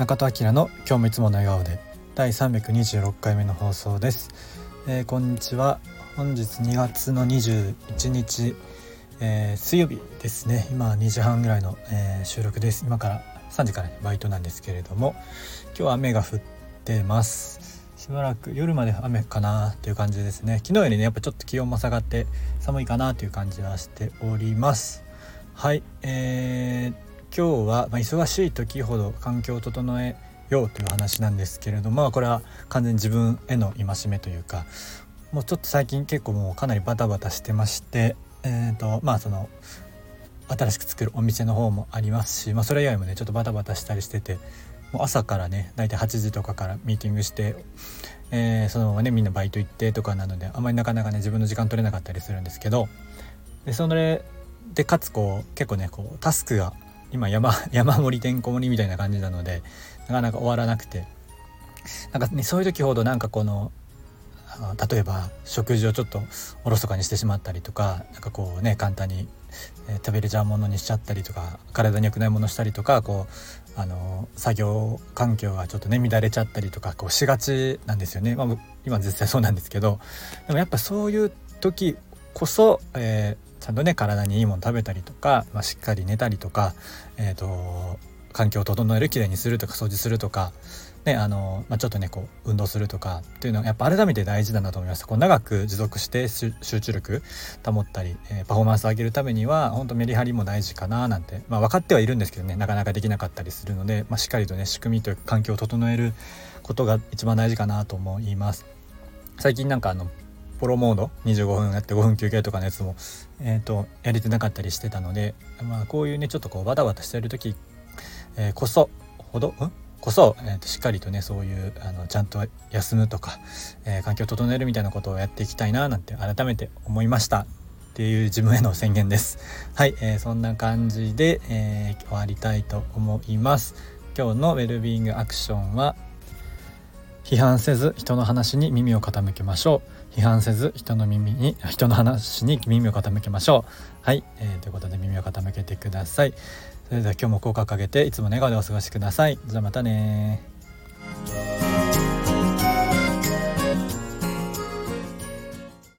中戸明の今日もいつもの笑顔で第326回目の放送です、えー、こんにちは。本日2月の21日、えー、水曜日ですね。今2時半ぐらいの、えー、収録です。今から3時から、ね、バイトなんですけれども今日は雨が降ってます。しばらく夜まで雨かなという感じですね。昨日よりねやっぱちょっと気温も下がって寒いかなという感じはしております。はい。えー今日は、まあ、忙しい時ほど環境を整えようという話なんですけれどもこれは完全に自分への戒めというかもうちょっと最近結構もうかなりバタバタしてましてえーとまあその新しく作るお店の方もありますし、まあ、それ以外もねちょっとバタバタしたりしててもう朝からね大体8時とかからミーティングして、えー、そのままねみんなバイト行ってとかなのであまりなかなかね自分の時間取れなかったりするんですけどでそれでかつこう結構ねこうタスクが今山 山盛りてんこ盛りみたいな感じなのでなかなか終わらなくて。なんかねそういう時ほどなんかこの例えば食事をちょっとおろそかにしてしまったりとかなんかこうね簡単に、え、食べれちゃうものにしちゃったりとか体に良くないものしたりとかこうあの作業環境がちょっとね乱れちゃったりとかこうしがちなんですよね、まあ、今実際そうなんですけどでもやっぱそういう時こそ、えーちゃんとね体にいいもの食べたりとか、まあ、しっかり寝たりとか、えーと、環境を整えるきれいにするとか掃除するとか、ねあのまあ、ちょっとねこう運動するとかっていうのはやっぱ改めて大事だなと思いますこう長く持続して集中力保ったり、えー、パフォーマンス上げるためには本当メリハリも大事かななんて、まあ、分かってはいるんですけどねなかなかできなかったりするので、まあ、しっかりとね仕組みというか環境を整えることが一番大事かなと思います。最近なんかあのポロモード？25分やって5分休憩とかのやつも、えーと、やれてなかったりしてたので、まあ、こういうねちょっとこうバタバタしてる時、えー、こそほど？ん？こそ、えーと、しっかりとねそういうあのちゃんと休むとか、えー、環境を整えるみたいなことをやっていきたいななんて改めて思いましたっていう自分への宣言です。はい、えー、そんな感じで、えー、終わりたいと思います。今日のウェルビーイングアクションは批判せず人の話に耳を傾けましょう。批判せず人の耳に人の話に耳を傾けましょう。はい、えー、ということで耳を傾けてください。それでは今日も効果をかけていつも笑顔でお過ごしください。じゃあまたね